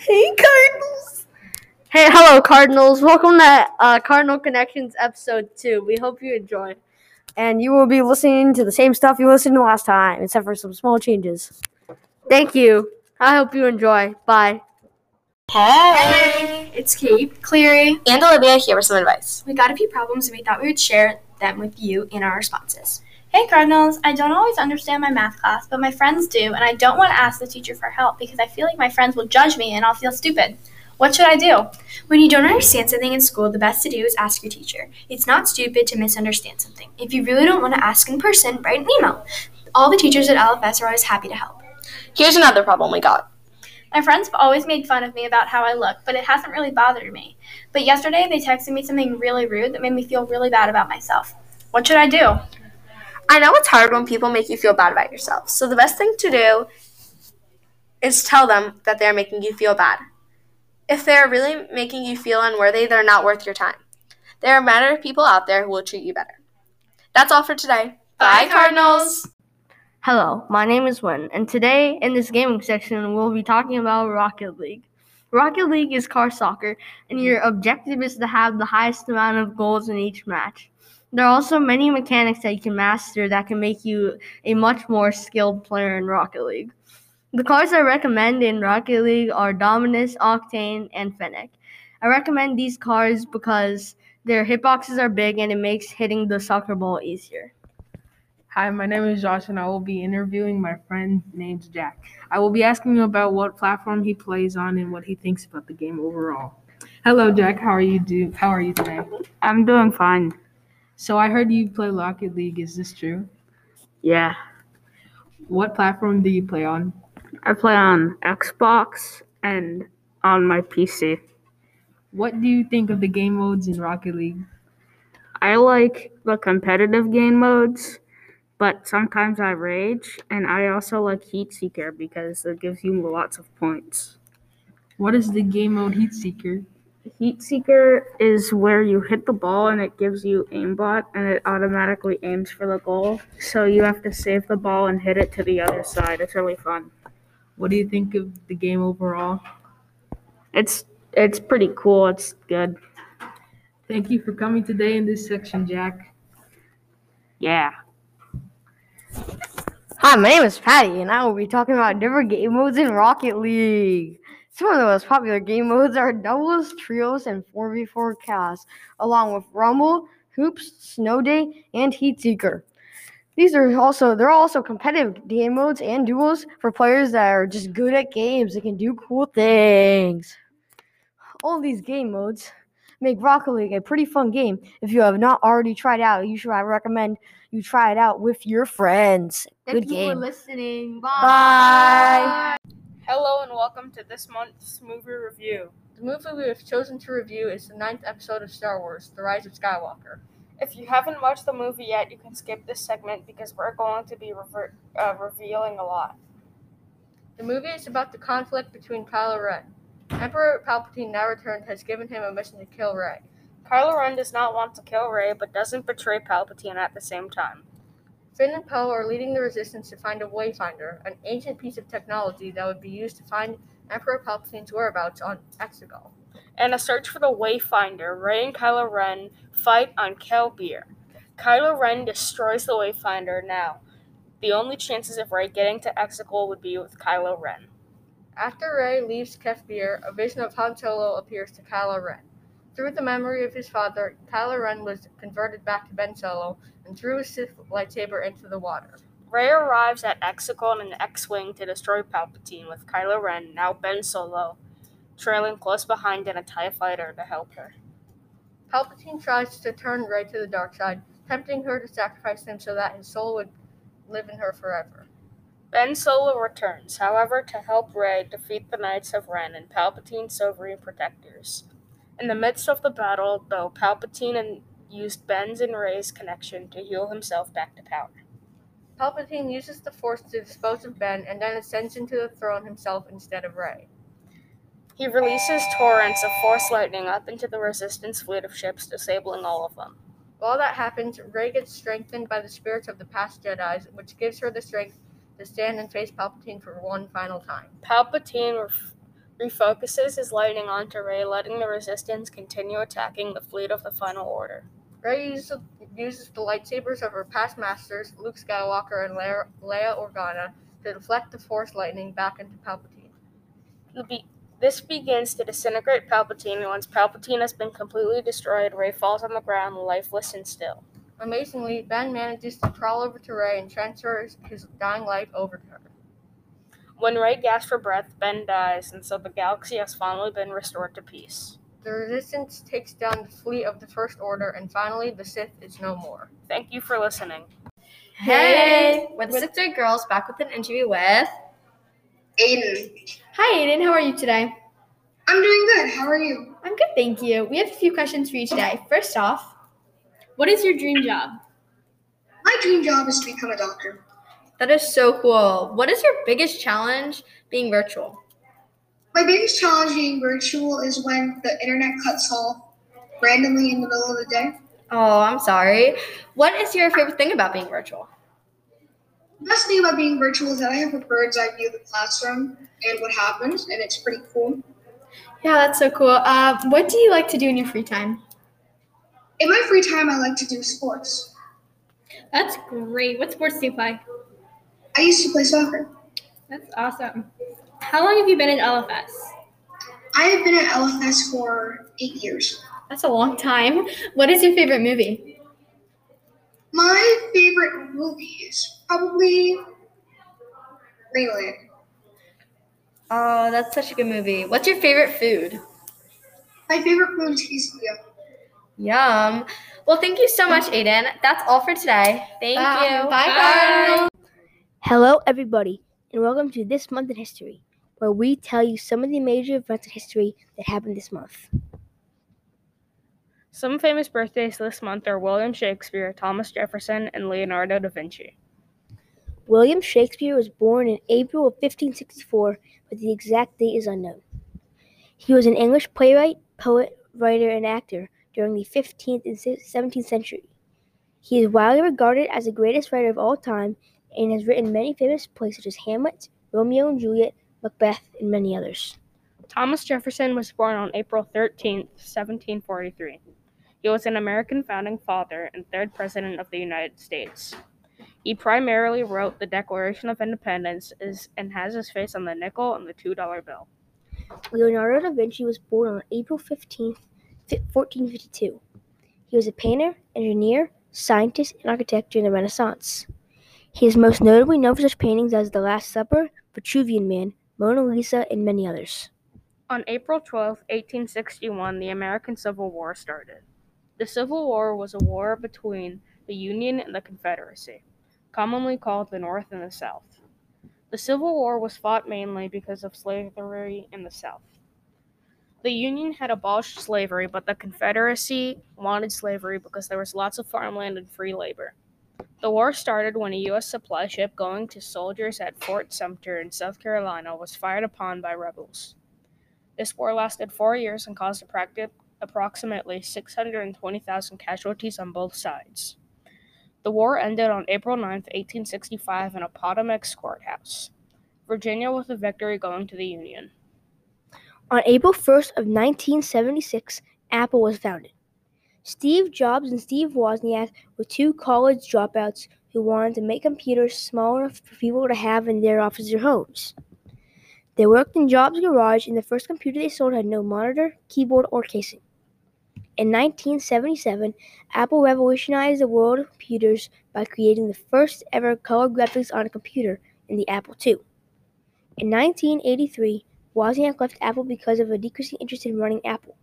Hey, Cardinals. Hey, hello, Cardinals. Welcome to uh, Cardinal Connections episode two. We hope you enjoy. And you will be listening to the same stuff you listened to last time, except for some small changes. Thank you. I hope you enjoy. Bye. Hey, it's Kate, Cleary. and Olivia here with some advice. We got a few problems and we thought we would share them with you in our responses. Hey Cardinals, I don't always understand my math class, but my friends do, and I don't want to ask the teacher for help because I feel like my friends will judge me and I'll feel stupid. What should I do? When you don't understand something in school, the best to do is ask your teacher. It's not stupid to misunderstand something. If you really don't want to ask in person, write an email. All the teachers at LFS are always happy to help. Here's another problem we got. My friends have always made fun of me about how I look, but it hasn't really bothered me. But yesterday they texted me something really rude that made me feel really bad about myself. What should I do? I know it's hard when people make you feel bad about yourself, so the best thing to do is tell them that they're making you feel bad. If they're really making you feel unworthy, they're not worth your time. There are better people out there who will treat you better. That's all for today. Bye, Cardinals. Hello, my name is Win, and today in this gaming section, we'll be talking about Rocket League. Rocket League is car soccer, and your objective is to have the highest amount of goals in each match. There are also many mechanics that you can master that can make you a much more skilled player in Rocket League. The cars I recommend in Rocket League are Dominus, Octane, and Fennec. I recommend these cars because their hitboxes are big and it makes hitting the soccer ball easier. Hi, my name is Josh, and I will be interviewing my friend named Jack. I will be asking him about what platform he plays on and what he thinks about the game overall. Hello, Jack. How are you do? How are you today? I'm doing fine. So I heard you play Rocket League. Is this true? Yeah. What platform do you play on? I play on Xbox and on my PC. What do you think of the game modes in Rocket League? I like the competitive game modes, but sometimes I rage, and I also like Heat Seeker because it gives you lots of points. What is the game mode Heat Seeker? Heat Seeker is where you hit the ball and it gives you aimbot and it automatically aims for the goal. So you have to save the ball and hit it to the other side. It's really fun. What do you think of the game overall? It's it's pretty cool. It's good. Thank you for coming today in this section, Jack. Yeah. Hi, my name is Patty, and I will be talking about different game modes in Rocket League. Some of the most popular game modes are doubles, trios, and 4v4 chaos, along with Rumble, Hoops, Snow Day, and Heat Seeker. These are also they're also competitive game modes and duels for players that are just good at games and can do cool things. All these game modes make Rocket League a pretty fun game. If you have not already tried it out, you should I recommend you try it out with your friends. Good Thank you for game. listening. Bye. Hello and welcome to this month's movie review. The movie we have chosen to review is the ninth episode of Star Wars, The Rise of Skywalker. If you haven't watched the movie yet, you can skip this segment because we're going to be rever- uh, revealing a lot. The movie is about the conflict between Kylo Ren. Emperor Palpatine, now returned, has given him a mission to kill Rey. Kylo Ren does not want to kill Rey, but doesn't betray Palpatine at the same time. Finn and Poe are leading the resistance to find a Wayfinder, an ancient piece of technology that would be used to find Emperor Palpatine's whereabouts on Exegol. In a search for the Wayfinder, Rey and Kylo Ren fight on Kef Bir. Kylo Ren destroys the Wayfinder now. The only chances of Rey getting to Exegol would be with Kylo Ren. After Rey leaves Kef Bir, a vision of Han Solo appears to Kylo Ren. Through the memory of his father, Kylo Ren was converted back to Ben Solo and threw his Sith lightsaber into the water. Rey arrives at Exegol in an X-wing to destroy Palpatine, with Kylo Ren, now Ben Solo, trailing close behind in a TIE fighter to help her. Palpatine tries to turn Rey to the dark side, tempting her to sacrifice him so that his soul would live in her forever. Ben Solo returns, however, to help Rey defeat the Knights of Ren and Palpatine's Sovereign protectors. In the midst of the battle, though, Palpatine used Ben's and Rey's connection to heal himself back to power. Palpatine uses the Force to dispose of Ben and then ascends into the throne himself instead of Rey. He releases torrents of Force lightning up into the Resistance fleet of ships, disabling all of them. While that happens, Rey gets strengthened by the spirits of the past Jedi's, which gives her the strength to stand and face Palpatine for one final time. Palpatine ref- refocuses his lightning onto Rey, letting the Resistance continue attacking the fleet of the Final Order. Rey uses, uses the lightsabers of her past masters, Luke Skywalker and Leia, Leia Organa, to deflect the Force lightning back into Palpatine. Be- this begins to disintegrate Palpatine, and once Palpatine has been completely destroyed, Rey falls on the ground, lifeless and still. Amazingly, Ben manages to crawl over to Rey and transfers his dying life over to her. When Rey gasps for breath, Ben dies, and so the galaxy has finally been restored to peace. The Resistance takes down the fleet of the First Order, and finally, the Sith is no more. Thank you for listening. Hey, we're the Sixth Grade Girls back with an interview with. Aiden. Hi, Aiden. How are you today? I'm doing good. How are you? I'm good, thank you. We have a few questions for you today. First off, what is your dream job? My dream job is to become a doctor. That is so cool. What is your biggest challenge being virtual? My biggest challenge being virtual is when the internet cuts off randomly in the middle of the day. Oh, I'm sorry. What is your favorite thing about being virtual? The best thing about being virtual is that I have a bird's eye view of the classroom and what happens, and it's pretty cool. Yeah, that's so cool. Uh, what do you like to do in your free time? In my free time, I like to do sports. That's great. What sports do you play? I used to play soccer. That's awesome. How long have you been in LFS? I have been at LFS for eight years. That's a long time. What is your favorite movie? My favorite movie is probably Greenland. Oh, that's such a good movie. What's your favorite food? My favorite food is quesadilla. Yum. Well, thank you so much, Aiden. That's all for today. Thank Bye. you. Bye, Bye. Hello, everybody, and welcome to This Month in History, where we tell you some of the major events in history that happened this month. Some famous birthdays this month are William Shakespeare, Thomas Jefferson, and Leonardo da Vinci. William Shakespeare was born in April of 1564, but the exact date is unknown. He was an English playwright, poet, writer, and actor during the 15th and 17th century. He is widely regarded as the greatest writer of all time and has written many famous plays such as Hamlet, Romeo and Juliet, Macbeth, and many others. Thomas Jefferson was born on April 13, 1743. He was an American founding father and third president of the United States. He primarily wrote the Declaration of Independence is, and has his face on the nickel and the $2 bill. Leonardo da Vinci was born on April 15, 1452. He was a painter, engineer, scientist, and architect during the Renaissance. He is most notably known for such paintings as The Last Supper, Vitruvian Man, Mona Lisa, and many others. On April 12, 1861, the American Civil War started. The Civil War was a war between the Union and the Confederacy, commonly called the North and the South. The Civil War was fought mainly because of slavery in the South. The Union had abolished slavery, but the Confederacy wanted slavery because there was lots of farmland and free labor. The war started when a U.S. supply ship going to soldiers at Fort Sumter in South Carolina was fired upon by rebels. This war lasted four years and caused approximately 620,000 casualties on both sides. The war ended on April 9, 1865, in Appomattox Courthouse. Virginia was a victory going to the Union. On April 1st of 1976, Apple was founded. Steve Jobs and Steve Wozniak were two college dropouts who wanted to make computers small enough for people to have in their offices or homes. They worked in Jobs' garage, and the first computer they sold had no monitor, keyboard, or casing. In 1977, Apple revolutionized the world of computers by creating the first ever color graphics on a computer in the Apple II. In 1983, Wozniak left Apple because of a decreasing interest in running Apple.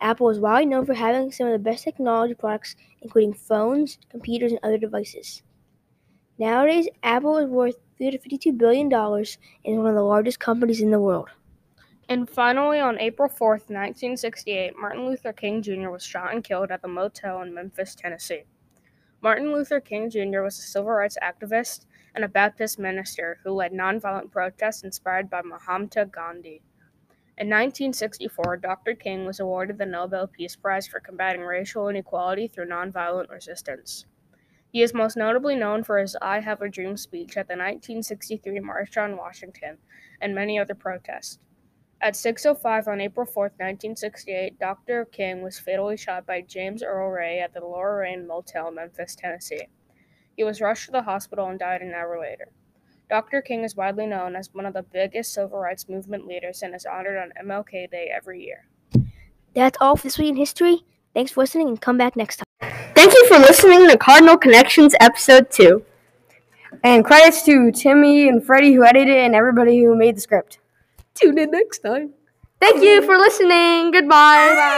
Apple is widely known for having some of the best technology products, including phones, computers, and other devices. Nowadays, Apple is worth $352 billion and is one of the largest companies in the world. And finally, on April 4th, 1968, Martin Luther King Jr. was shot and killed at the motel in Memphis, Tennessee. Martin Luther King Jr. was a civil rights activist and a Baptist minister who led nonviolent protests inspired by Mahatma Gandhi. In 1964, Dr. King was awarded the Nobel Peace Prize for combating racial inequality through nonviolent resistance. He is most notably known for his I Have a Dream speech at the 1963 March on Washington and many other protests. At 6.05 on April 4, 1968, Dr. King was fatally shot by James Earl Ray at the Lorraine Motel, Memphis, Tennessee. He was rushed to the hospital and died an hour later. Dr. King is widely known as one of the biggest civil rights movement leaders and is honored on MLK Day every year. That's all for this week in history. Thanks for listening and come back next time. Thank you for listening to Cardinal Connections Episode 2. And credits to Timmy and Freddie who edited it and everybody who made the script. Tune in next time. Thank you for listening. Goodbye.